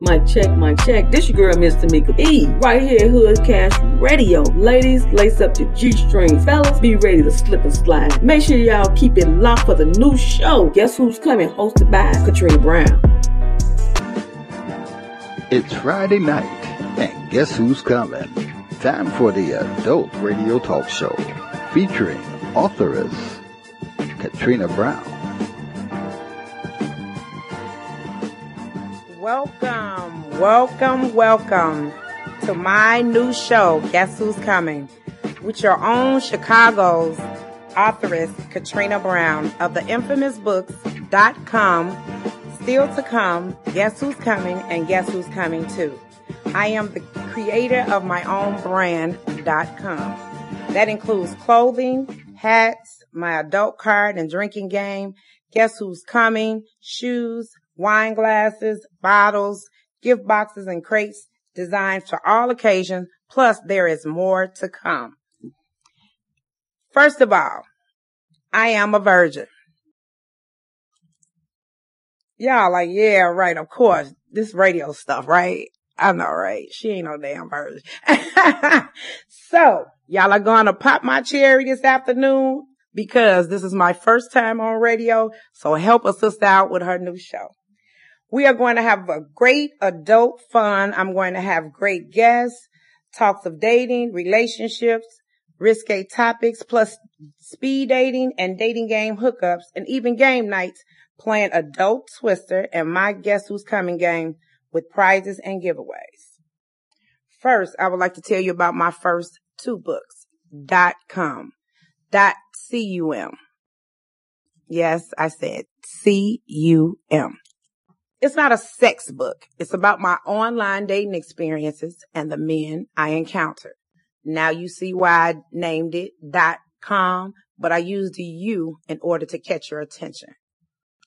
My check, my check. This your girl, Miss Tamika E. Right here, Hood Cash Radio. Ladies, lace up your G strings. Fellas, be ready to slip and slide. Make sure y'all keep it locked for the new show. Guess who's coming? Hosted by Katrina Brown. It's Friday night, and guess who's coming? Time for the Adult Radio Talk Show, featuring authoress Katrina Brown. Welcome, welcome, welcome to my new show, Guess Who's Coming, with your own Chicago's authoress, Katrina Brown of the infamous Still to Come, Guess Who's Coming, and Guess Who's Coming Too. I am the creator of my own brand.com. That includes clothing, hats, my adult card and drinking game, Guess Who's Coming, shoes, wine glasses, bottles, gift boxes, and crates designed for all occasions. Plus, there is more to come. First of all, I am a virgin. Y'all like, yeah, right, of course. This radio stuff, right? I know, right? She ain't no damn virgin. so, y'all are gonna pop my cherry this afternoon because this is my first time on radio. So help a sister out with her new show. We are going to have a great adult fun. I'm going to have great guests, talks of dating, relationships, risque topics, plus speed dating and dating game hookups, and even game nights playing adult twister and my guess who's coming game with prizes and giveaways. First, I would like to tell you about my first two books, dot com, dot C-U-M. Yes, I said C-U-M. It's not a sex book. It's about my online dating experiences and the men I encountered. Now you see why I named it dot com, but I used the U in order to catch your attention.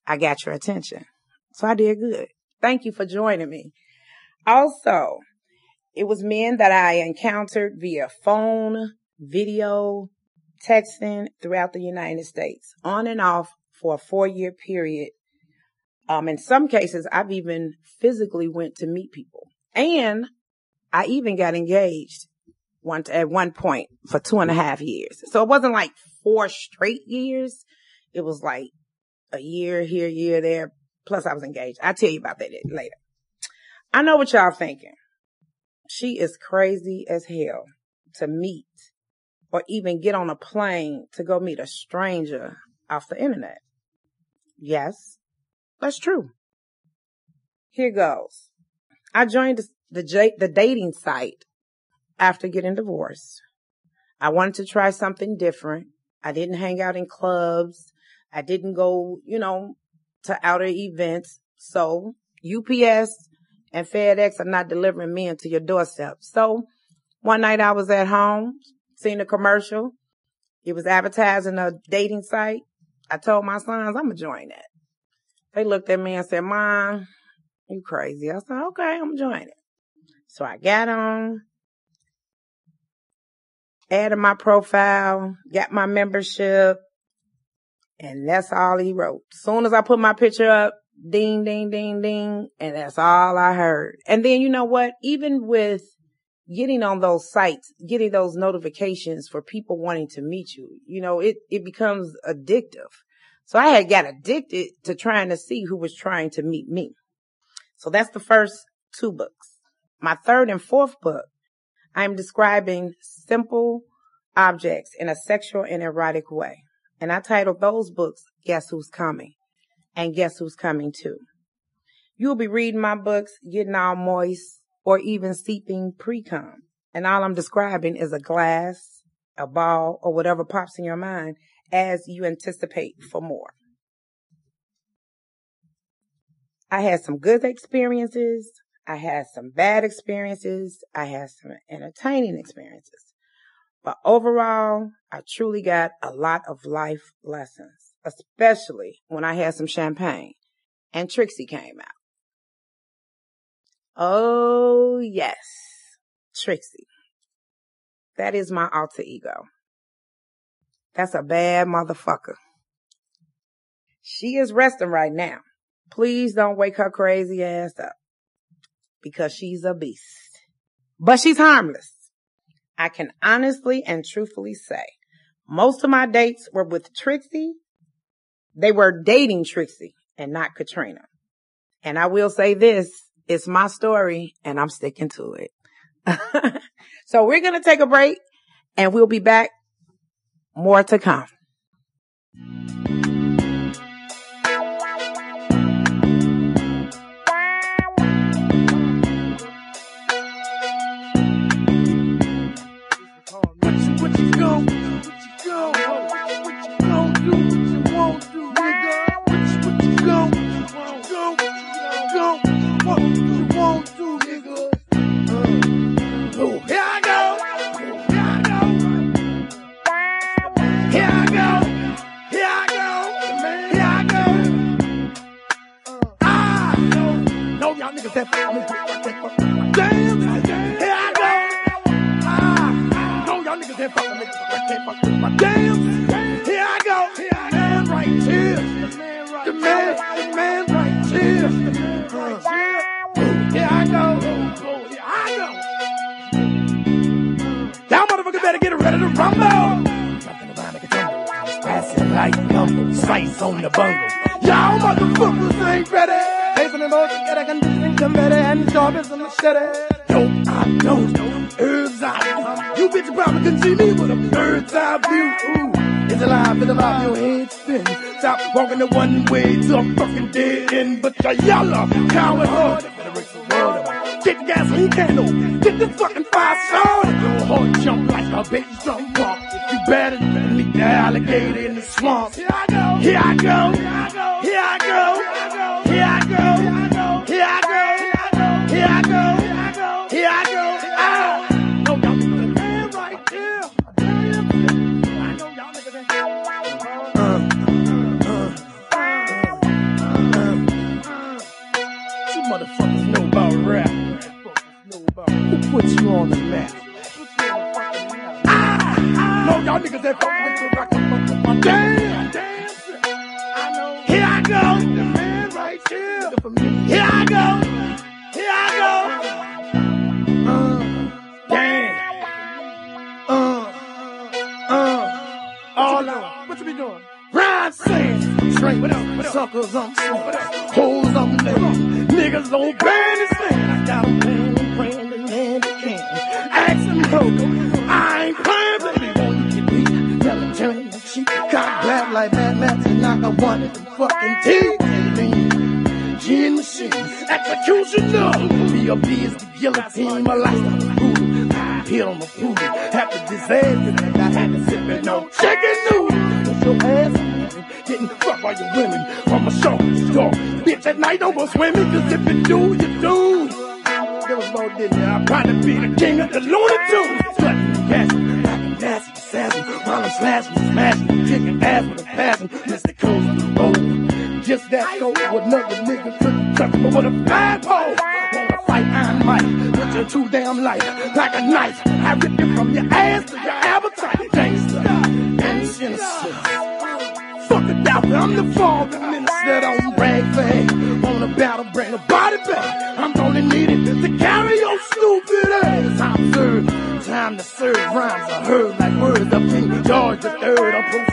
I got your attention. So I did good. Thank you for joining me. Also, it was men that I encountered via phone, video, texting throughout the United States, on and off for a four year period um, in some cases, I've even physically went to meet people and I even got engaged one, at one point for two and a half years. So it wasn't like four straight years. It was like a year here, year there. Plus I was engaged. I'll tell you about that later. I know what y'all thinking. She is crazy as hell to meet or even get on a plane to go meet a stranger off the internet. Yes, that's true. Here goes. I joined the, the, dating site after getting divorced. I wanted to try something different. I didn't hang out in clubs. I didn't go, you know, to outer events. So UPS and FedEx are not delivering men to your doorstep. So one night I was at home, seen a commercial. It was advertising a dating site. I told my sons, I'm gonna join that. They looked at me and said, Mom, you crazy. I said, okay, I'm joining. So I got on, added my profile, got my membership, and that's all he wrote. Soon as I put my picture up, ding, ding, ding, ding, and that's all I heard. And then you know what? Even with getting on those sites, getting those notifications for people wanting to meet you, you know, it, it becomes addictive. So I had got addicted to trying to see who was trying to meet me. So that's the first two books. My third and fourth book, I'm describing simple objects in a sexual and erotic way. And I titled those books, Guess Who's Coming? And Guess Who's Coming Too? You'll be reading my books, getting all moist, or even seeping pre-cum. And all I'm describing is a glass, a ball, or whatever pops in your mind as you anticipate for more. I had some good experiences. I had some bad experiences. I had some entertaining experiences. But overall, I truly got a lot of life lessons, especially when I had some champagne and Trixie came out. Oh, yes, Trixie. That is my alter ego. That's a bad motherfucker. She is resting right now. Please don't wake her crazy ass up because she's a beast. But she's harmless. I can honestly and truthfully say most of my dates were with Trixie. They were dating Trixie and not Katrina. And I will say this, it's my story and I'm sticking to it. so we're going to take a break and we'll be back more to come. step. I'ma put that fuck. Damn. Here I go. Ah, no, y'all niggas ain't fuck with me. Damn, here I go. Here I. Man right here. The man, the man right here. Uh, here I go. Here I go. Y'all motherfuckers better get ready to rumble. Acid like gumbo, slice on the bungle! Y'all motherfuckers ain't ready in the and the I don't, dope, herbs I. You bitch probably can see me with a bird's eye view. Ooh. It's alive, it's alive, your head spinning. Stop walking the one way to a fucking dead end. But you yellow, coward hard. Get the gasoline candle, get the fucking fire started. Your heart jump like a baby drum walk. If you better than meet the alligator in the swamp. Here I go, here I go, here I go, here I go. Here I go. on the left. Ah! No, y'all niggas ain't fucking with me. Damn. Here I go. The here. I go. Here I go. Uh, damn. Uh, uh, uh. all. What you be doing? Suckers on, hoes on, niggas on bandits. One wanted the fucking team. gin in machine, executioner. B.O.B. is the guillotine. My life's not brutal. I appeal on the food. After disaster, I had to sip it on chicken noodle. Put your ass getting fucked by your women. From a shark to shark. Bitch, at night don't go swimming. Cause if it do, you do. There was no dinner. I'll to be the king of the Looney Tunes. Cut, gas, nasty, sassy. While I'm slashing, smashing kicking ass with a passion. Mr. Coast the road. Just that cold with another nigga couldn't touch with a bad pole. Wanna fight Iron Mike with your too damn life like a knife. I rip you from your ass to your appetite. Gangster and innocent fuck a doctor, I'm the father minister. Don't brag for hate. On a battle, bring a body back. I'm only it to carry your stupid ass. I'm serve. Time to serve rhymes. I heard like words of King George III. I'm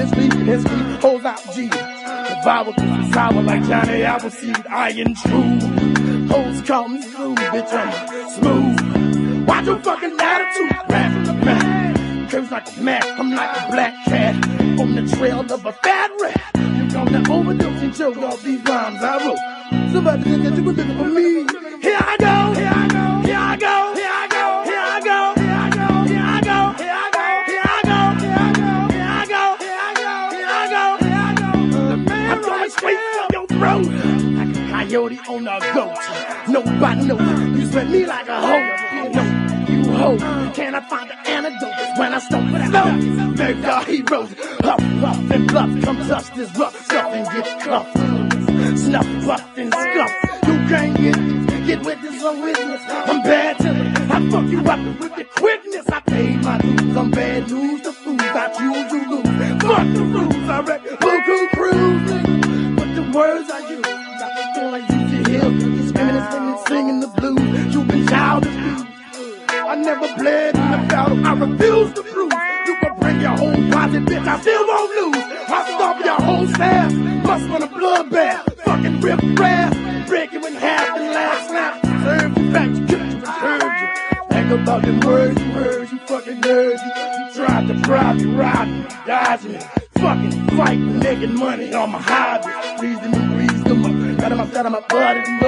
his leaf and his leaf holds out G. Devour, cause sour like Johnny Appleseed, iron true. Hoes call me smooth, bitch, I'm smooth. Watch your fucking attitude, rap the back. Curves like a Mac, I'm like a black cat. On the trail of a fat rat. You're gonna overdose and choke off these rhymes I wrote. Somebody said that you were looking for me. Here I go. coyote on a goat. Nobody knows. You sweat me like a hoe. No, you hoe. Can I find the antidote when I stumble out? They're the heroes. Huff, huff, and bluff. Come touch this rough stuff and get cuffed. Snuff, buff, and scuff. You can't get, get with this long business. I'm bad to the, I fuck you up with the quickness. I paid my dues. I'm bad news to fools. I choose you lose. Fuck the. Never bled in the battle. I refuse to bruise. You can bring your whole posse, bitch. I still won't lose. I stop your whole staff. Must run a bloodbath. Fucking rip brass. Break you in half and last snap. Serve you back you preserved you. Think about them words you heard. You fucking nerds. You, tried to bribe me, rob me, dodge me. Fucking fight, making money on my hobby. Reason and breeze them up. Got them up, got them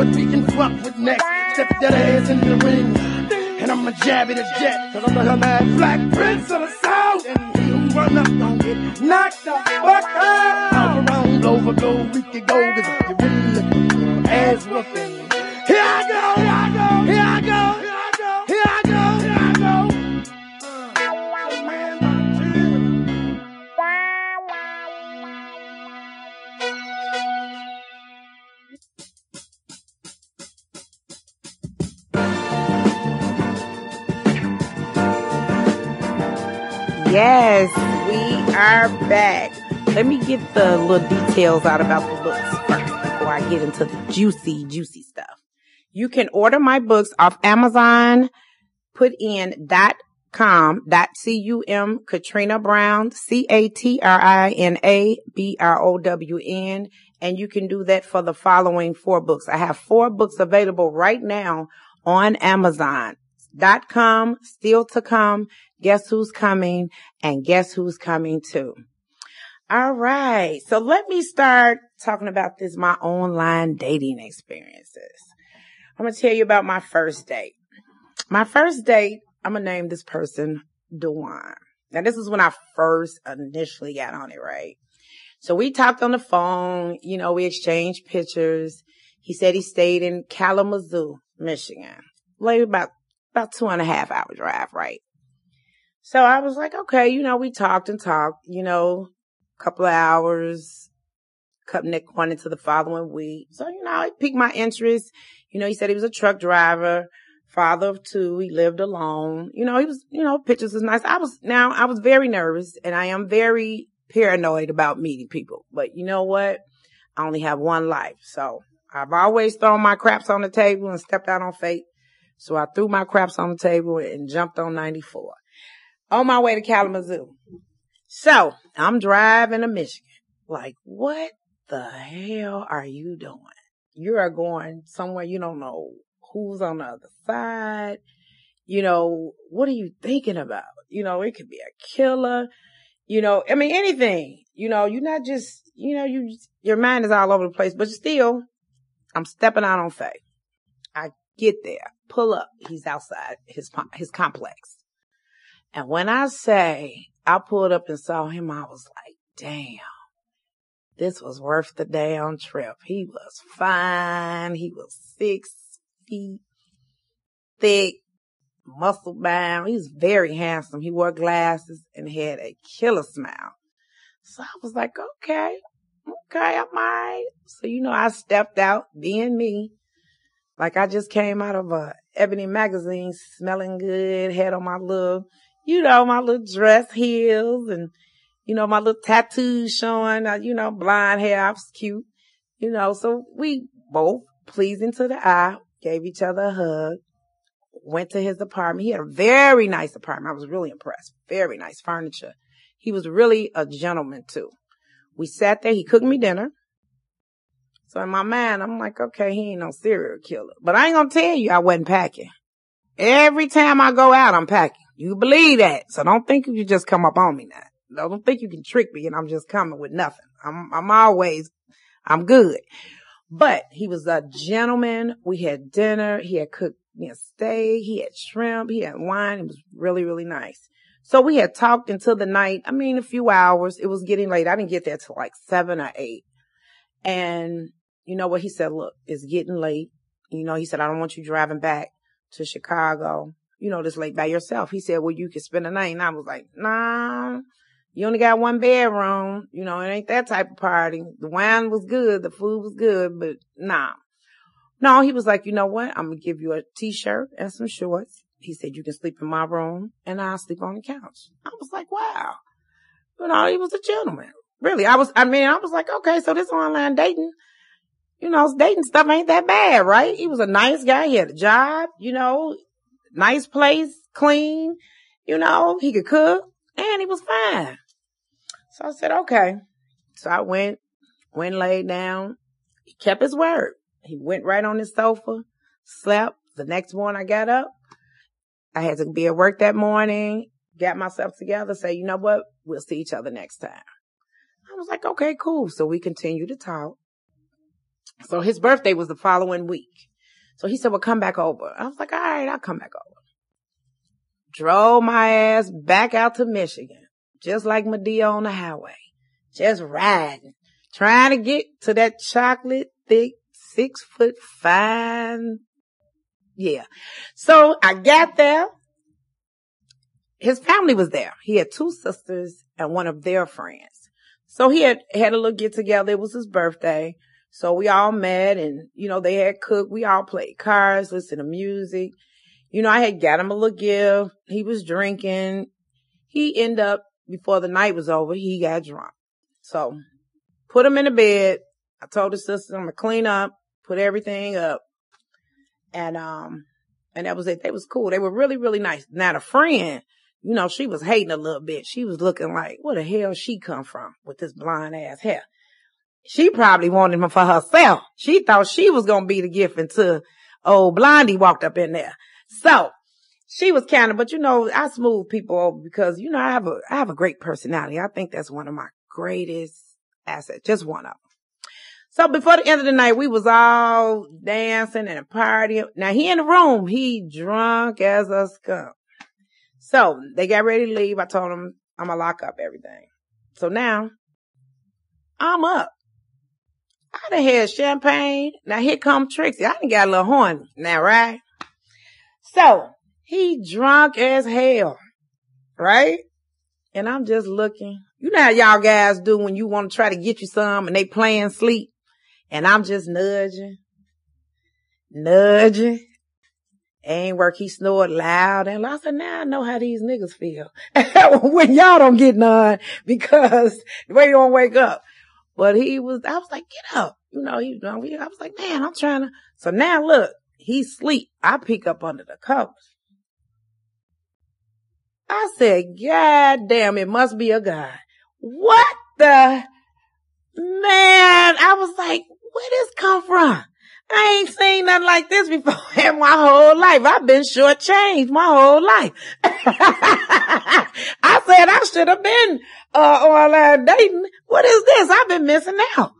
what we can fuck with next. Step that ass in the ring. And I'ma jab it to death. Cause I'm the mad black prince of the south. And who run up don't get knocked the fuck out. All around, for blow, we can go. Cause you really for ass whooping. Let me get the little details out about the books first before I get into the juicy, juicy stuff. You can order my books off Amazon. Put in dot com dot c u m Katrina Brown c a t r i n a b r o w n, and you can do that for the following four books. I have four books available right now on Amazon dot com, still to come. Guess who's coming and guess who's coming too. All right. So let me start talking about this, my online dating experiences. I'm going to tell you about my first date. My first date, I'm going to name this person Dewan. Now this is when I first initially got on it, right? So we talked on the phone, you know, we exchanged pictures. He said he stayed in Kalamazoo, Michigan. Like about, about two and a half hour drive, right? So I was like, okay, you know, we talked and talked, you know, couple of hours, cutting it one into the following week. So, you know, it piqued my interest. You know, he said he was a truck driver, father of two. He lived alone. You know, he was, you know, pictures was nice. I was, now I was very nervous and I am very paranoid about meeting people. But you know what? I only have one life. So I've always thrown my craps on the table and stepped out on faith. So I threw my craps on the table and jumped on 94 on my way to Kalamazoo. So I'm driving to Michigan. Like, what the hell are you doing? You are going somewhere you don't know who's on the other side. You know, what are you thinking about? You know, it could be a killer. You know, I mean, anything. You know, you're not just, you know, you, your mind is all over the place, but still, I'm stepping out on faith. I get there, pull up. He's outside his, his complex. And when I say I pulled up and saw him, I was like, damn, this was worth the damn trip. He was fine. He was six feet thick, muscle bound. He was very handsome. He wore glasses and had a killer smile. So I was like, okay, okay, I'm alright. So, you know, I stepped out being me. Like I just came out of a Ebony magazine smelling good, had on my little you know, my little dress heels and, you know, my little tattoos showing, uh, you know, blonde hair. I was cute, you know, so we both pleasing to the eye, gave each other a hug, went to his apartment. He had a very nice apartment. I was really impressed. Very nice furniture. He was really a gentleman too. We sat there. He cooked me dinner. So in my mind, I'm like, okay, he ain't no serial killer, but I ain't gonna tell you I wasn't packing. Every time I go out, I'm packing. You believe that. So don't think you just come up on me now. Don't think you can trick me and I'm just coming with nothing. I'm, I'm always, I'm good. But he was a gentleman. We had dinner. He had cooked me a steak. He had shrimp. He had wine. It was really, really nice. So we had talked until the night. I mean, a few hours. It was getting late. I didn't get there till like seven or eight. And you know what? He said, look, it's getting late. You know, he said, I don't want you driving back to Chicago you know, this late by yourself. He said, well, you can spend the night. And I was like, nah, you only got one bedroom. You know, it ain't that type of party. The wine was good. The food was good, but nah. No, he was like, you know what? I'm going to give you a t-shirt and some shorts. He said, you can sleep in my room and I'll sleep on the couch. I was like, wow. You know, he was a gentleman. Really. I was, I mean, I was like, okay, so this online dating, you know, dating stuff ain't that bad, right? He was a nice guy. He had a job, you know, nice place, clean, you know, he could cook and he was fine. So I said, okay. So I went, went laid down. He kept his word. He went right on his sofa, slept. The next morning I got up. I had to be at work that morning, got myself together, say, you know what? We'll see each other next time. I was like, okay, cool. So we continued to talk. So his birthday was the following week. So he said, well, come back over. I was like, all right, I'll come back over. Drove my ass back out to Michigan, just like Madea on the highway, just riding, trying to get to that chocolate thick, six foot fine. Yeah. So I got there. His family was there. He had two sisters and one of their friends. So he had had a little get together. It was his birthday. So we all met and, you know, they had cooked. We all played cards, listened to music. You know, I had got him a little gift. He was drinking. He ended up, before the night was over, he got drunk. So put him in the bed. I told his sister I'm gonna clean up, put everything up. And, um, and that was it. They was cool. They were really, really nice. Now the friend, you know, she was hating a little bit. She was looking like, where the hell she come from with this blind ass hair? She probably wanted him for herself. She thought she was going to be the gift until old Blondie walked up in there. So she was kind of, but you know, I smooth people over because, you know, I have a, I have a great personality. I think that's one of my greatest assets, just one of them. So before the end of the night, we was all dancing and partying. Now he in the room, he drunk as a skunk. So they got ready to leave. I told them I'm gonna lock up everything. So now I'm up. I done had champagne. Now here come Trixie. I done got a little horny now, right? So he drunk as hell, right? And I'm just looking. You know how y'all guys do when you want to try to get you some and they playing sleep. And I'm just nudging, nudging. Ain't work. He snored loud. And I said, now I know how these niggas feel when y'all don't get none because the way you don't wake up. But he was, I was like, get up. You know, he, I was like, man, I'm trying to. So now look, he sleep. I peek up under the covers. I said, God damn, it must be a guy. What the man? I was like, where this come from? I ain't seen nothing like this before in my whole life. I've been shortchanged my whole life. I said I should have been uh, online dating. What is this? I've been missing out.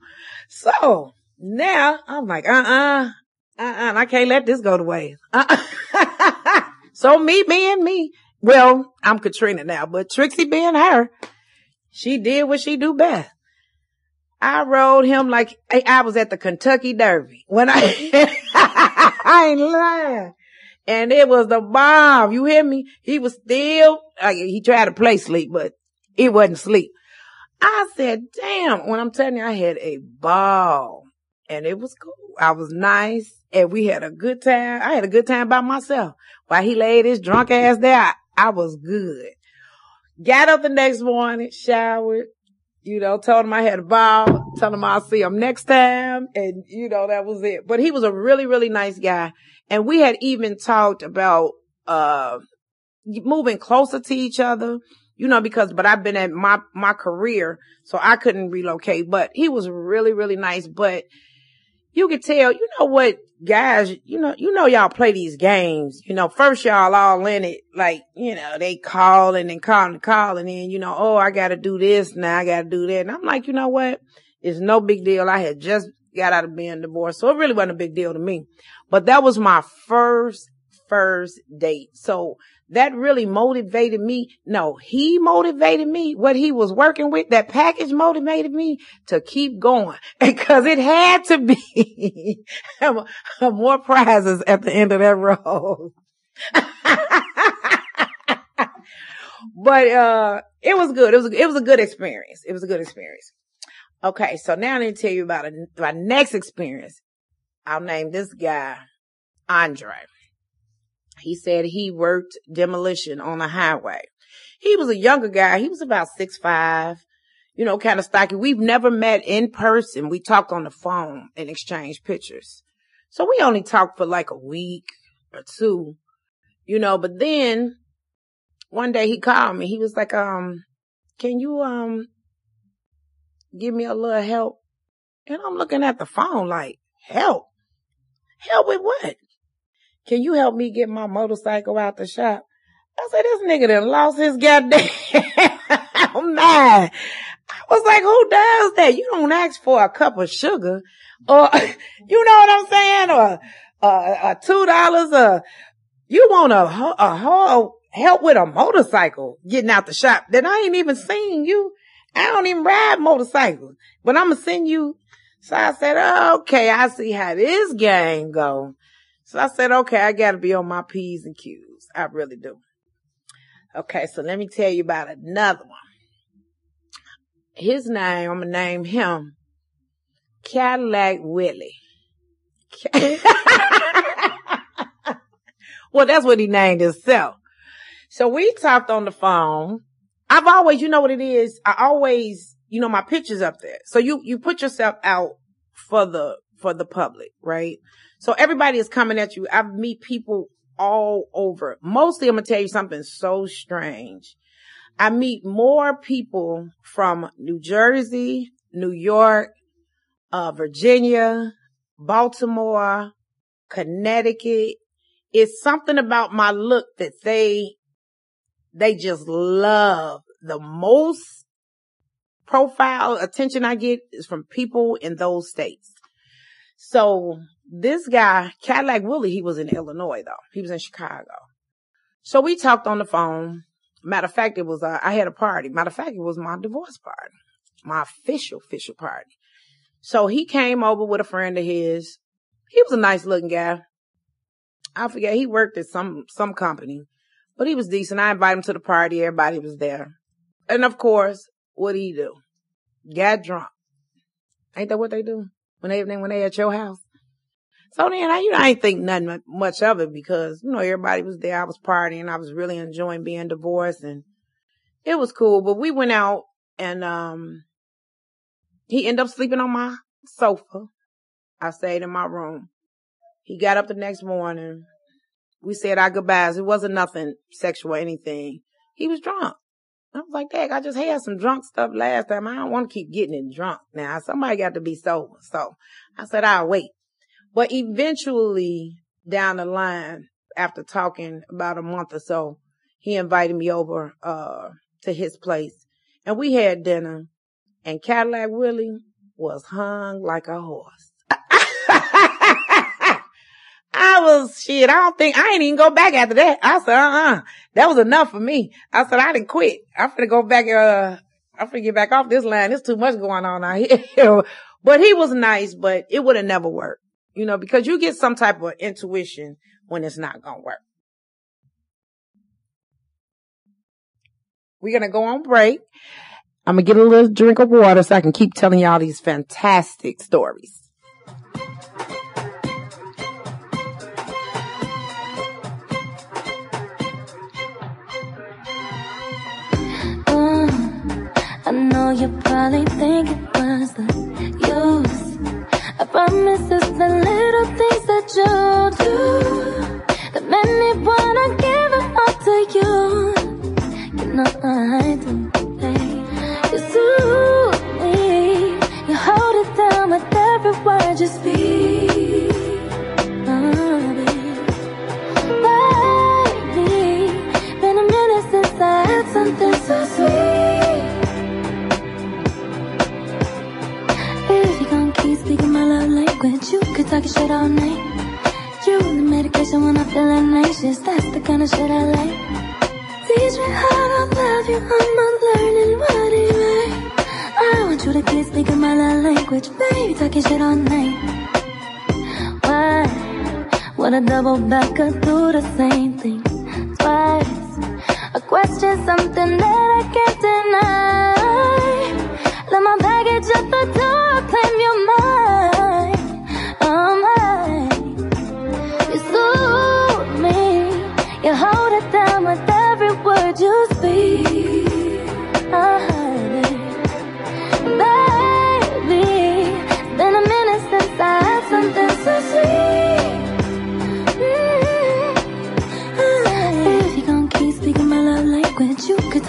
So now I'm like, uh-uh, uh-uh, I can't let this go to waste. Uh-uh. so me being me, well, I'm Katrina now, but Trixie being her, she did what she do best. I rode him like I was at the Kentucky Derby when I, I ain't lying. And it was the bomb. You hear me? He was still, he tried to play sleep, but it wasn't sleep. I said, damn, when I'm telling you, I had a ball and it was cool. I was nice and we had a good time. I had a good time by myself. While he laid his drunk ass there, I, I was good. Got up the next morning, showered, you know, told him I had a ball, told him I'll see him next time. And, you know, that was it. But he was a really, really nice guy. And we had even talked about, uh, moving closer to each other, you know, because, but I've been at my, my career, so I couldn't relocate, but he was really, really nice. But you could tell, you know what, guys, you know, you know, y'all play these games. You know, first y'all all in it, like, you know, they calling and calling and calling and, you know, oh, I got to do this now. I got to do that. And I'm like, you know what? It's no big deal. I had just got out of being divorced. So it really wasn't a big deal to me, but that was my first, first date. So that really motivated me. No, he motivated me. What he was working with, that package motivated me to keep going because it had to be more prizes at the end of that road. but, uh, it was good. It was, it was a good experience. It was a good experience. Okay. So now I need to tell you about a, my next experience. I'll name this guy Andre. He said he worked demolition on a highway. He was a younger guy. He was about six five, you know, kind of stocky. We've never met in person. We talked on the phone and exchanged pictures. So we only talked for like a week or two, you know, but then one day he called me. He was like, um, can you, um, give me a little help? And I'm looking at the phone like, help? Help with what? Can you help me get my motorcycle out the shop? I said, this nigga done lost his goddamn mind. I was like, who does that? You don't ask for a cup of sugar or, you know what I'm saying? Or, uh, two dollars, uh, you want a, a whole help with a motorcycle getting out the shop that I ain't even seen you. I don't even ride motorcycles, but I'm gonna send you. So I said, okay, I see how this game go. So I said, okay, I gotta be on my P's and Q's. I really do. Okay, so let me tell you about another one. His name, I'm gonna name him Cadillac Willie. well, that's what he named himself. So we talked on the phone. I've always, you know what it is? I always, you know, my picture's up there. So you, you put yourself out for the, for the public, right? So everybody is coming at you. I meet people all over. Mostly I'm going to tell you something so strange. I meet more people from New Jersey, New York, uh, Virginia, Baltimore, Connecticut. It's something about my look that they, they just love. The most profile attention I get is from people in those states. So this guy, Cadillac Willie, he was in Illinois though. He was in Chicago. So we talked on the phone. Matter of fact, it was, uh, I had a party. Matter of fact, it was my divorce party, my official, official party. So he came over with a friend of his. He was a nice looking guy. I forget, he worked at some, some company, but he was decent. I invited him to the party. Everybody was there. And of course, what did he do? Got drunk. Ain't that what they do when they, when they at your house? So then I, you know, I ain't think nothing much of it because, you know, everybody was there. I was partying. I was really enjoying being divorced and it was cool. But we went out and, um, he ended up sleeping on my sofa. I stayed in my room. He got up the next morning. We said our goodbyes. It wasn't nothing sexual or anything. He was drunk. I was like, Dad, I just had some drunk stuff last time. I don't want to keep getting it drunk now. Somebody got to be sober. So I said, I'll wait. But eventually down the line, after talking about a month or so, he invited me over, uh, to his place and we had dinner and Cadillac Willie was hung like a horse. I was shit. I don't think I ain't even go back after that. I said, uh uh that was enough for me. I said, I didn't quit. I'm gonna go back, uh, I'm gonna get back off this line. There's too much going on out here. but he was nice, but it would have never worked you know, because you get some type of intuition when it's not going to work. We're going to go on break. I'm going to get a little drink of water so I can keep telling y'all these fantastic stories. Uh, I know you probably think it was the use I promise it's the little things that you do that make me wanna give it all to you. You know I do, babe. You soothe me, you hold it down with every word you speak. Oh, baby, been a minute since I had something so sweet. Language. You could talk shit all night. You the medication when I'm feeling anxious. That's the kind of shit I like. Teach me how to love you. I'm unlearning what it means. I want you to keep speaking my love language, baby. Talking shit all night. Why would a double back backer do the same thing twice? A question, something that I can't deny.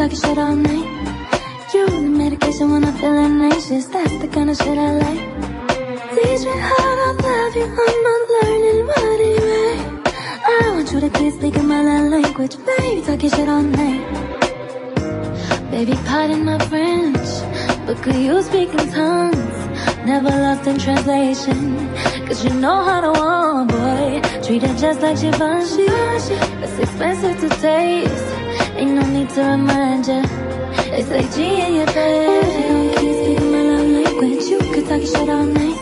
Language, you could talk your shit all night. You the medication when I'm feeling anxious, that's the kind of shit I like. Teach me how to love you, I'm not learning what right. I want you to keep speaking my language, baby, talk your shit all night. Baby, pardon my French, but could you speak in tongues? Never lost in translation, cause you know how to want, boy. Treat it just like Givenchy, it's expensive to taste. Ain't no need to remind ya. It's like G in your. If you don't speaking my love language, you could talk shit all night.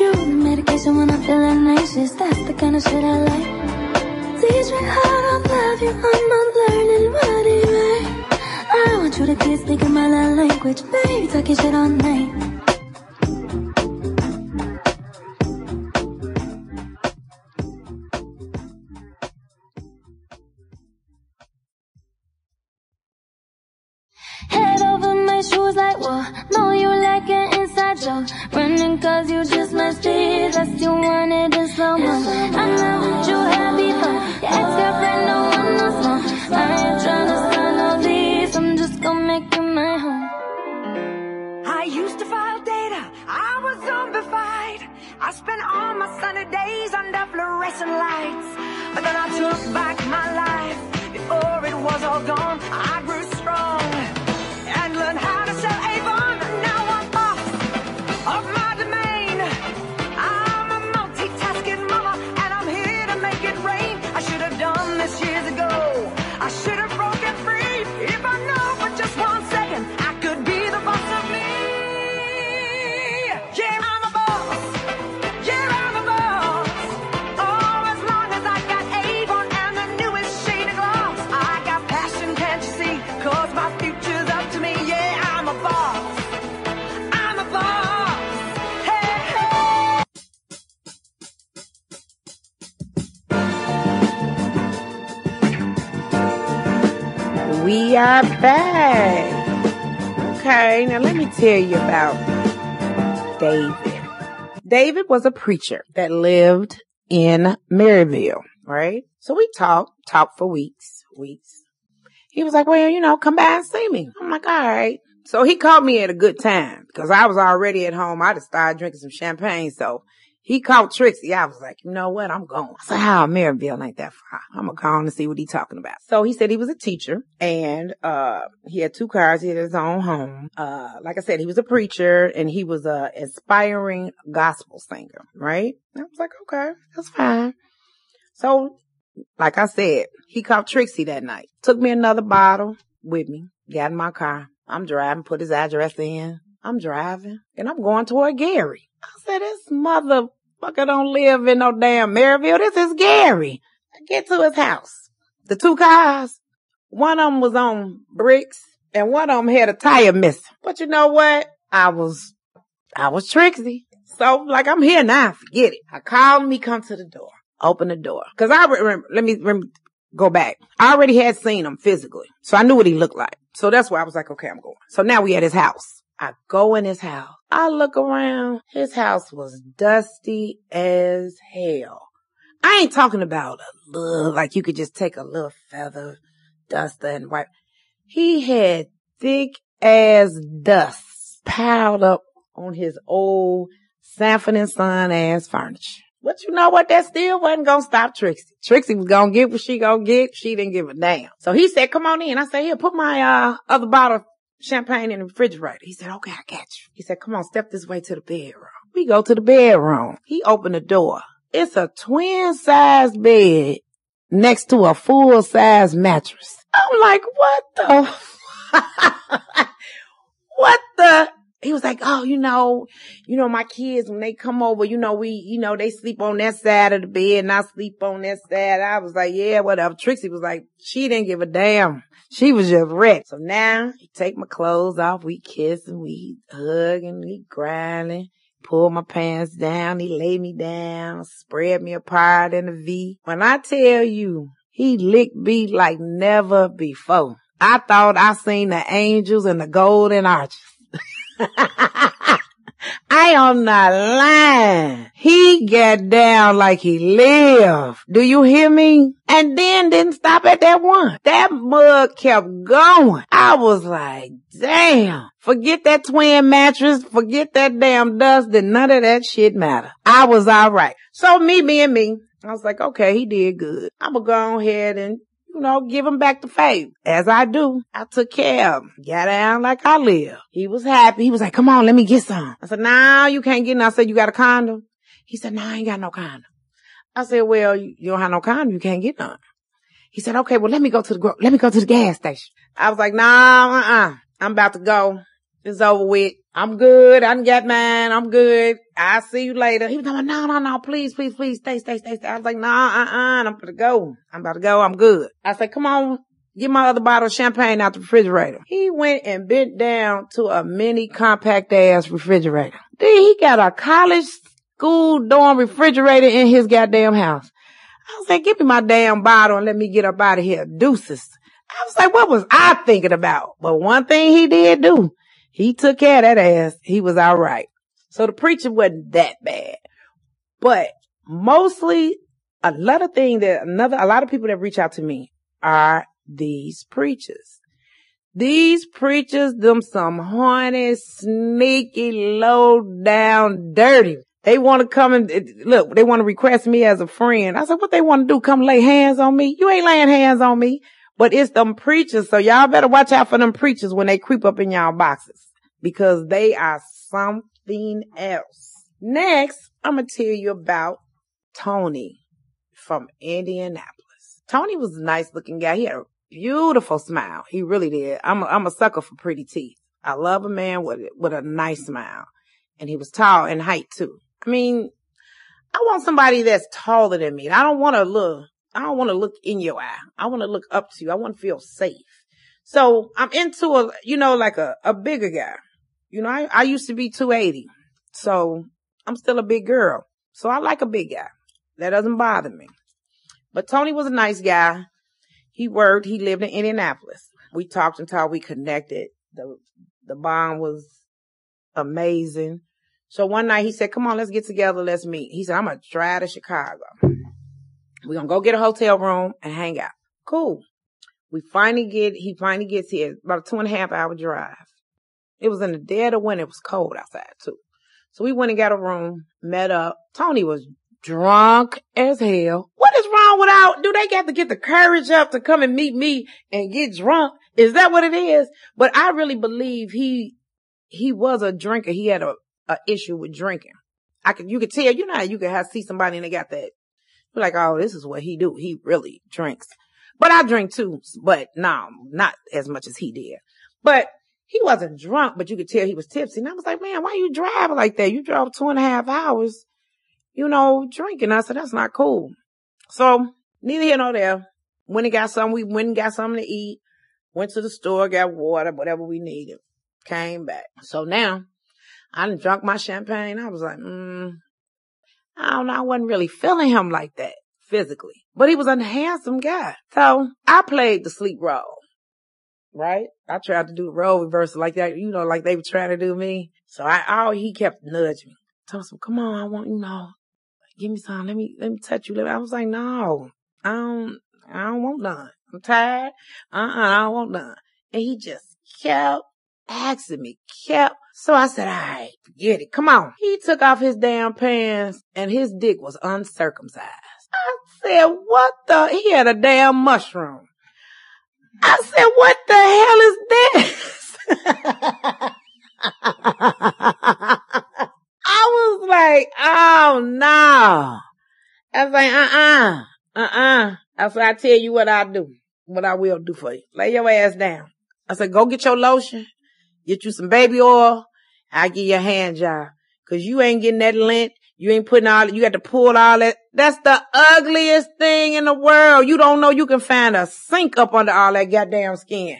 You the medication when I'm feeling anxious, that's the kind of shit I like. Teach me how to love you, I'm unlearning what it. I want you to keep speaking my love language, baby, talk shit all night. Tell you about David. David was a preacher that lived in Merrillville, right? So we talked, talked for weeks, weeks. He was like, well, you know, come by and see me. I'm like, all right. So he called me at a good time because I was already at home. I just started drinking some champagne. So he called Trixie. I was like, you know what? I'm going. I said, how Merrillville ain't that far. I'm gonna call and see what he talking about. So he said he was a teacher and, uh, he had two cars. He had his own home. Uh, like I said, he was a preacher and he was a aspiring gospel singer, right? I was like, okay, that's fine. So, like I said, he called Trixie that night. Took me another bottle with me. Got in my car. I'm driving, put his address in. I'm driving and I'm going toward Gary. I said, this motherfucker don't live in no damn Merrillville. This is Gary. I get to his house. The two cars, one of them was on bricks and one of them had a tire missing. But you know what? I was, I was Trixie. So like I'm here now. Forget it. I called him. He come to the door. Open the door. Cause I remember, let me, remember, go back. I already had seen him physically. So I knew what he looked like. So that's why I was like, okay, I'm going. So now we at his house. I go in his house. I look around. His house was dusty as hell. I ain't talking about a little, like you could just take a little feather duster and wipe. He had thick as dust piled up on his old Sanford and Son ass furniture. But you know what? That still wasn't gonna stop Trixie. Trixie was gonna get what she gonna get. She didn't give a damn. So he said, come on in. I said, here, put my, uh, other bottle champagne in the refrigerator. He said, okay, I got you. He said, come on, step this way to the bedroom. We go to the bedroom. He opened the door. It's a twin size bed next to a full size mattress. I'm like, what the? what the? He was like, oh, you know, you know, my kids, when they come over, you know, we, you know, they sleep on that side of the bed and I sleep on that side. I was like, yeah, whatever. Trixie was like, she didn't give a damn. She was just wrecked. So now he take my clothes off. We kiss and we hug and we grinding. Pull my pants down. He lay me down, spread me apart in a V. When I tell you, He licked me like never before. I thought I seen the angels and the golden arches. I am not lying. He got down like he lived. Do you hear me? And then didn't stop at that one. That mug kept going. I was like, damn. Forget that twin mattress. Forget that damn dust. Then none of that shit matter. I was all right. So me, and me. I was like, okay, he did good. I'm gonna go ahead and you know, give him back the faith. As I do, I took care of him. Got down like I live. He was happy. He was like, come on, let me get some. I said, nah, you can't get none. I said, you got a condom? He said, nah, I ain't got no condom. I said, well, you, don't have no condom. You can't get none. He said, okay, well, let me go to the, gro- let me go to the gas station. I was like, nah, uh-uh. I'm about to go. It's over with. I'm good. I done got mine. I'm good. I'll see you later. He was like, no, no, no, please, please, please, stay, stay, stay, stay. I was like, nah, uh-uh. I'm about to go. I'm about to go. I'm good. I said, come on. Get my other bottle of champagne out the refrigerator. He went and bent down to a mini compact ass refrigerator. Then he got a college school dorm refrigerator in his goddamn house. I was like, give me my damn bottle and let me get up out of here. Deuces. I was like, what was I thinking about? But one thing he did do, he took care of that ass. He was all right. So the preaching wasn't that bad, but mostly a lot of things that another, a lot of people that reach out to me are these preachers. These preachers, them some horny, sneaky, low down, dirty. They want to come and look, they want to request me as a friend. I said, what they want to do? Come lay hands on me? You ain't laying hands on me, but it's them preachers. So y'all better watch out for them preachers when they creep up in y'all boxes because they are something else. Next, I'm going to tell you about Tony from Indianapolis. Tony was a nice looking guy. He had a beautiful smile. He really did. I'm a, I'm a sucker for pretty teeth. I love a man with, with a nice smile. And he was tall in height too. I mean, I want somebody that's taller than me. I don't want to look, I don't want to look in your eye. I want to look up to you. I want to feel safe. So I'm into a, you know, like a, a bigger guy. You know, I, I used to be 280. So I'm still a big girl. So I like a big guy. That doesn't bother me. But Tony was a nice guy. He worked. He lived in Indianapolis. We talked until we connected. The the bond was amazing. So one night he said, "Come on, let's get together. Let's meet." He said, "I'm gonna drive to Chicago. We're gonna go get a hotel room and hang out." Cool. We finally get. He finally gets here. About a two and a half hour drive. It was in the dead of winter. It was cold outside too. So we went and got a room, met up. Tony was drunk as hell. What is wrong with out? do they got to get the courage up to come and meet me and get drunk? Is that what it is? But I really believe he, he was a drinker. He had a, a issue with drinking. I could, you could tell, you know, how you could have see somebody and they got that. You're like, oh, this is what he do. He really drinks. But I drink too, but no, not as much as he did. But he wasn't drunk, but you could tell he was tipsy. And I was like, man, why you driving like that? You drove two and a half hours, you know, drinking. I said, that's not cool. So neither here nor there. Went and got something. We went and got something to eat. Went to the store, got water, whatever we needed. Came back. So now I done drunk my champagne. I was like, mm, I don't know. I wasn't really feeling him like that physically, but he was a handsome guy. So I played the sleep role right? I tried to do role reversal like that, you know, like they were trying to do me. So I, all he kept nudging me. Told him, come on, I want, you know, give me some, let me, let me touch you. Let me. I was like, no, I don't, I don't want none. I'm tired. Uh-uh, I don't want none. And he just kept asking me, kept. So I said, all right, forget it. Come on. He took off his damn pants and his dick was uncircumcised. I said, what the? He had a damn mushroom. I said, what the hell is this? I was like, oh no. I was like, uh-uh, uh-uh. I said, I tell you what I do, what I will do for you. Lay your ass down. I said, go get your lotion, get you some baby oil. I give you a hand job. Cause you ain't getting that lint. You ain't putting all, you got to pull all that. That's the ugliest thing in the world. You don't know you can find a sink up under all that goddamn skin.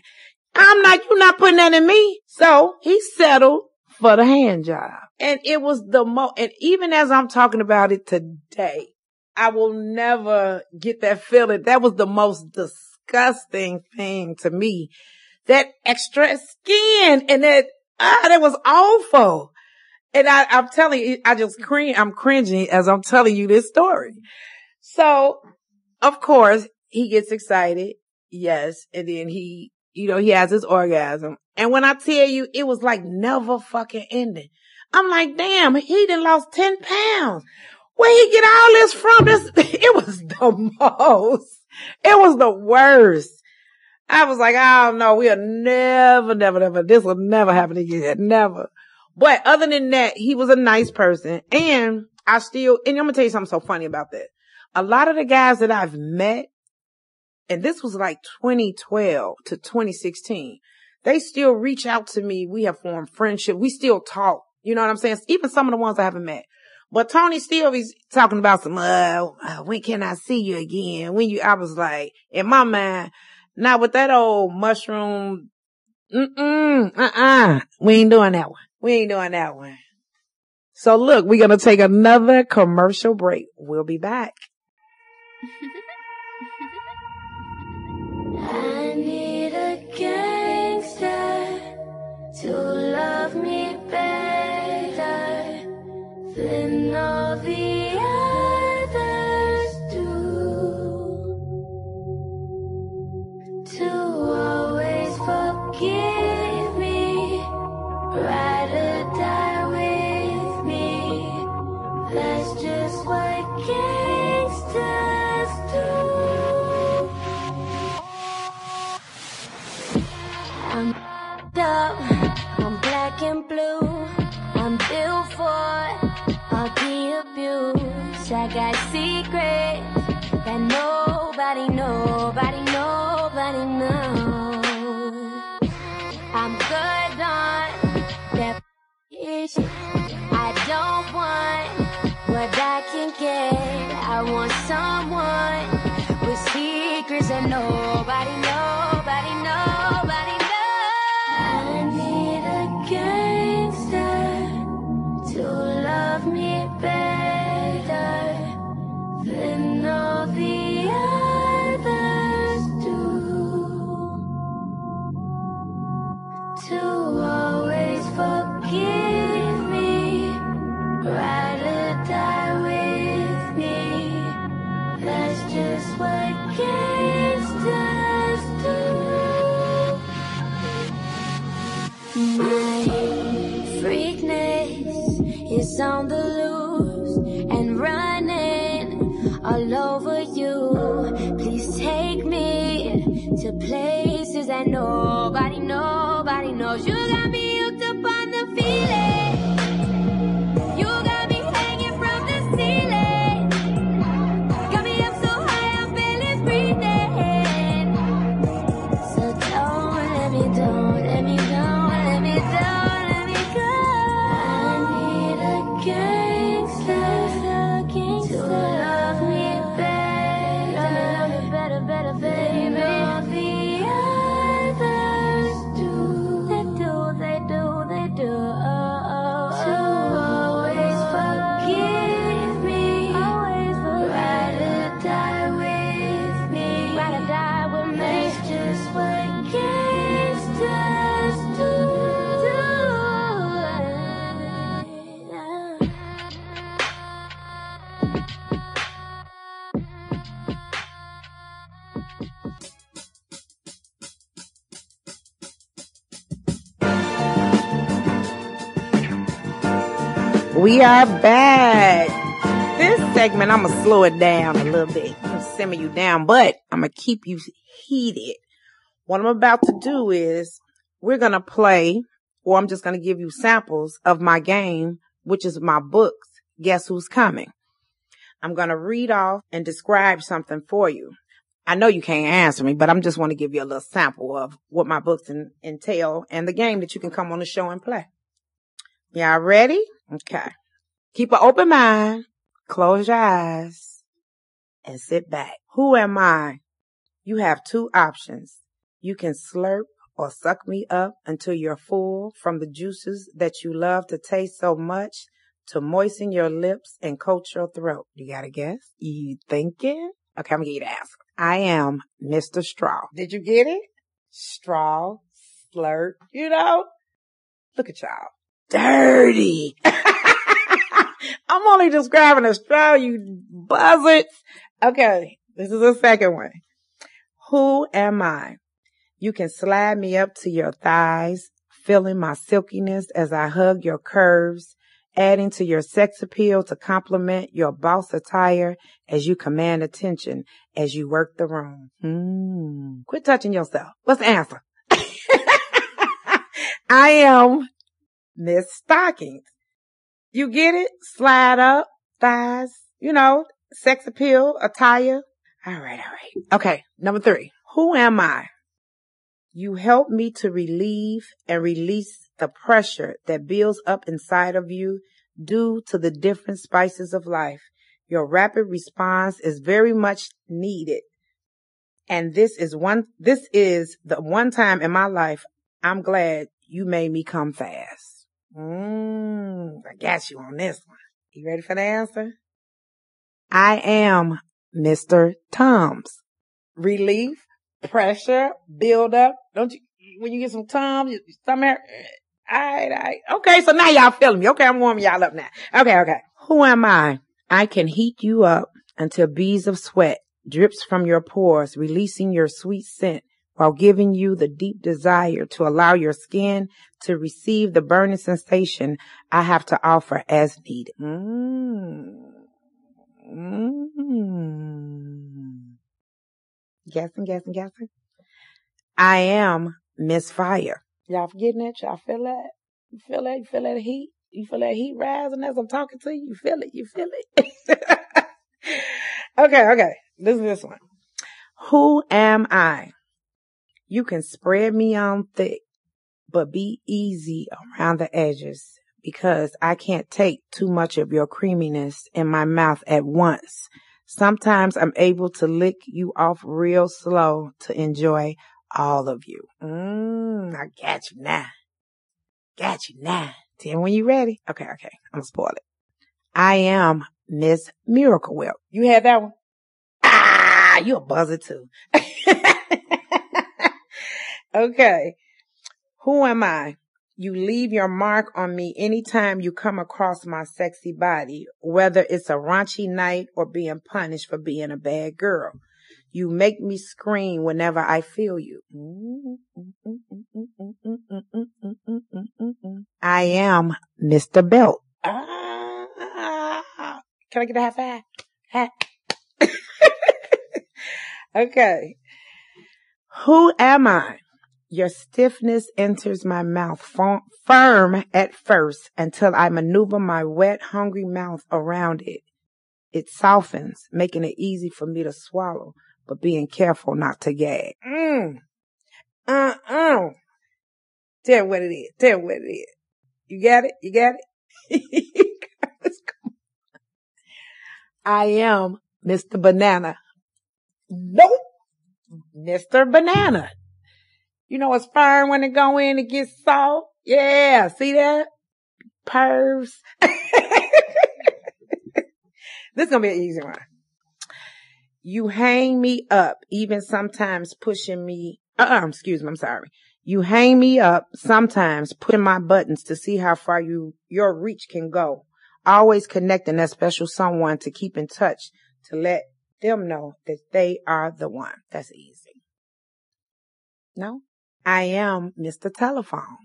I'm like, you're not putting that in me. So he settled for the hand job. And it was the most, and even as I'm talking about it today, I will never get that feeling. That was the most disgusting thing to me. That extra skin and that, ah, that was awful. And I, I'm telling you, I just cringe, I'm cringing as I'm telling you this story. So, of course, he gets excited. Yes. And then he, you know, he has his orgasm. And when I tell you, it was like never fucking ending. I'm like, damn, he done lost 10 pounds. Where he get all this from? This, it was the most, it was the worst. I was like, I don't know. We'll never, never, never, this will never happen again. Never. But other than that, he was a nice person. And I still, and I'm to tell you something so funny about that. A lot of the guys that I've met, and this was like 2012 to 2016, they still reach out to me. We have formed friendship. We still talk. You know what I'm saying? Even some of the ones I haven't met. But Tony still is talking about some, uh, uh, when can I see you again? When you, I was like, in my mind, not with that old mushroom. Mm-mm, uh-uh. We ain't doing that one. We ain't doing that one. So look, we're going to take another commercial break. We'll be back. I need a to love me better than all the others And blue. I'm built for all the abuse. I got secrets that nobody, nobody, nobody knows. I'm good on that shit. I don't want what I can get. I want someone with secrets that nobody, nobody, We are back. This segment, I'm gonna slow it down a little bit. I'm gonna simmer you down, but I'm gonna keep you heated. What I'm about to do is we're gonna play, or I'm just gonna give you samples of my game, which is my books. Guess who's coming? I'm gonna read off and describe something for you. I know you can't answer me, but I'm just want to give you a little sample of what my books en- entail and the game that you can come on the show and play. Y'all ready? Okay. Keep an open mind. Close your eyes and sit back. Who am I? You have two options. You can slurp or suck me up until you're full from the juices that you love to taste so much to moisten your lips and coat your throat. You got to guess? You thinking? Okay, I'm going to get you to ask. I am Mr. Straw. Did you get it? Straw, slurp, you know? Look at y'all. Dirty. I'm only describing a straw, you buzzards. Okay, this is the second one. Who am I? You can slide me up to your thighs, feeling my silkiness as I hug your curves, adding to your sex appeal to complement your boss attire as you command attention as you work the room. Hmm. Quit touching yourself. What's the answer? I am Miss Stockings. You get it? Slide up, thighs, you know, sex appeal, attire. All right, all right. Okay, number three. Who am I? You help me to relieve and release the pressure that builds up inside of you due to the different spices of life. Your rapid response is very much needed. And this is one, this is the one time in my life I'm glad you made me come fast. Mmm, I got you on this one. You ready for the answer? I am Mr. Tums. Relief, pressure, build up. Don't you, when you get some Tums, your stomach, eh, all right, all right. Okay, so now y'all feeling me. Okay, I'm warming y'all up now. Okay, okay. Who am I? I can heat you up until beads of sweat drips from your pores, releasing your sweet scent while giving you the deep desire to allow your skin to receive the burning sensation I have to offer as needed. Mm. Mm. Guessing, guessing, guessing. I am Miss Fire. Y'all forgetting that? Y'all feel that? You feel that? You feel that heat? You feel that heat rising as I'm talking to you? You feel it? You feel it? okay, okay. Listen to this one. Who am I? You can spread me on thick, but be easy around the edges because I can't take too much of your creaminess in my mouth at once. Sometimes I'm able to lick you off real slow to enjoy all of you. Mmm, I got you now. Got you now. Then when you ready. Okay, okay. I'm gonna spoil it. I am Miss Miracle Whip. You had that one? Ah, you a buzzer too. okay. Who am I? You leave your mark on me anytime you come across my sexy body, whether it's a raunchy night or being punished for being a bad girl. You make me scream whenever I feel you. I am Mr. Belt. Ah, can I get a half five? Ha. okay. Who am I? Your stiffness enters my mouth firm at first until I maneuver my wet, hungry mouth around it. It softens, making it easy for me to swallow but being careful not to gag. Mm. Uh-uh. Tell what it is. Tell what it is. You got it? You got it? I am Mr. Banana. Nope. Mr. Banana. You know it's firm when it go in, it gets soft. Yeah, see that? Pervs. this is gonna be an easy one. You hang me up, even sometimes pushing me, uh, excuse me, I'm sorry. You hang me up, sometimes pushing my buttons to see how far you, your reach can go. Always connecting that special someone to keep in touch, to let them know that they are the one. That's easy. No? I am Mr. Telephone.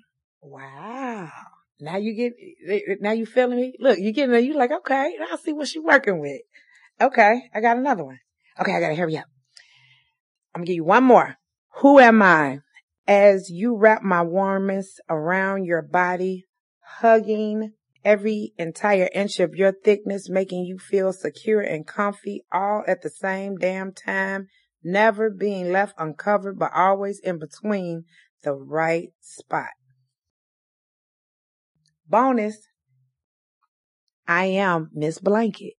Wow. Now you get, now you feeling me? Look, you getting there, you like, okay, I see what she's working with. Okay, I got another one. Okay, I gotta hurry up. I'm gonna give you one more. Who am I? As you wrap my warmest around your body, hugging every entire inch of your thickness, making you feel secure and comfy all at the same damn time, never being left uncovered, but always in between the right spot. Bonus. I am Miss Blanket.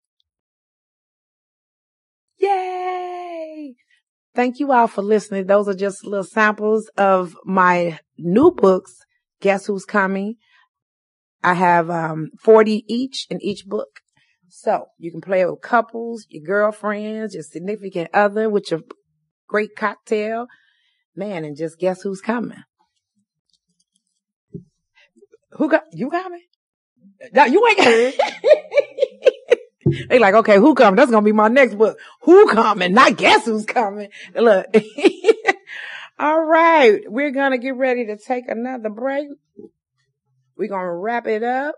Yay! Thank you all for listening. Those are just little samples of my new books. Guess who's coming? I have um, 40 each in each book. So you can play it with couples, your girlfriends, your significant other with your great cocktail. Man, and just guess who's coming? Who got you coming? No, you ain't coming. they like, okay, who coming? That's gonna be my next book. Who coming? Not guess who's coming. Look. All right. We're gonna get ready to take another break. We're gonna wrap it up.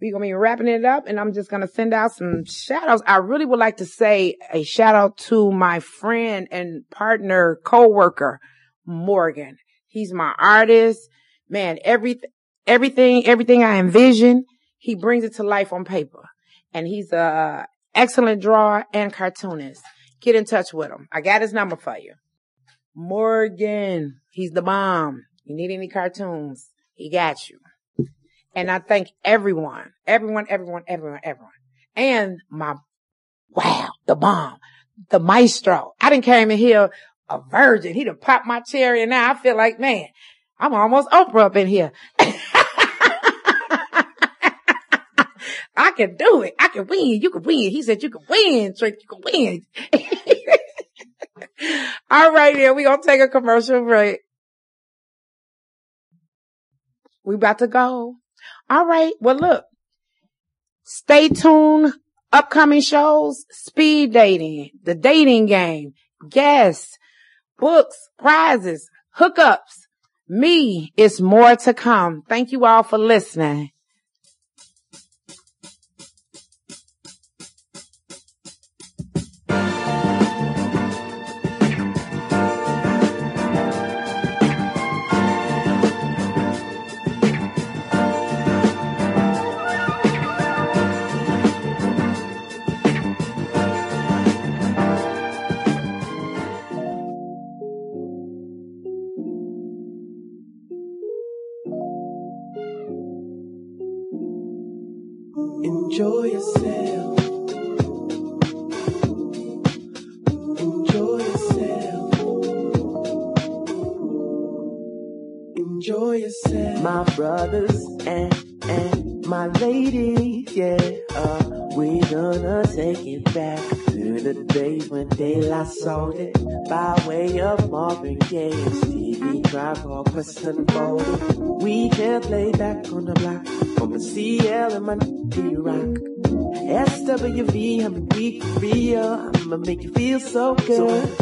We're gonna be wrapping it up and I'm just gonna send out some shout outs. I really would like to say a shout out to my friend and partner, co-worker, Morgan. He's my artist. Man, everything, everything, everything I envision, he brings it to life on paper. And he's a excellent drawer and cartoonist. Get in touch with him. I got his number for you. Morgan, he's the bomb. You need any cartoons? He got you. And I thank everyone, everyone, everyone, everyone, everyone. And my, wow, the bomb, the maestro. I didn't came in here a virgin. He done popped my cherry and now I feel like, man, I'm almost Oprah up in here. I can do it. I can win. You can win. He said you can win, Trick. You can win. All right, then we gonna take a commercial break. We about to go. All right. Well, look, stay tuned. Upcoming shows, speed dating, the dating game, guests, books, prizes, hookups. Me, it's more to come. Thank you all for listening. Brothers and and my ladies, yeah. Uh, we gonna take it back to the days when daylight sold it by way of Marvin Gaye Stevie Drive or Western Folded. We can play back on the block from the CL and my D-Rock. SWV, I'm a week real. I'ma make you feel so good,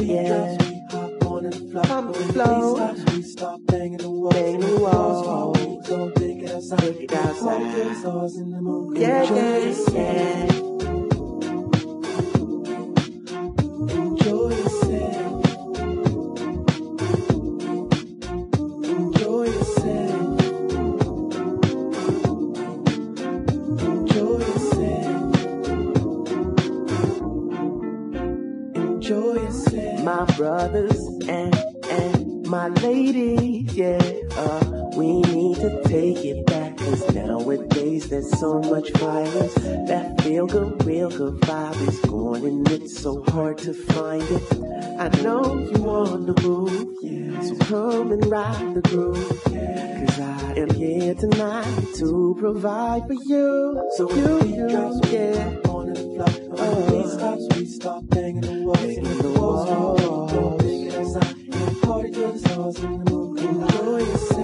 yeah. Hop on the on the floor. We start banging the walls, banging the walls. We gon' take it outside, take it outside. Stars in the moon, yeah, yeah, yeah. Enjoy ladies, yeah. Uh, we need to take it back. Cause nowadays there's so much violence. That feel good, real good vibe is gone and it's so hard to find it. I know you want to move, yeah. So come and ride the groove, yeah. Cause I am here tonight to provide for you. So you, you, yeah. On the floor, oh. we stop, we stop banging the walls, banging the walls. Stars in the moon. Enjoy yourself.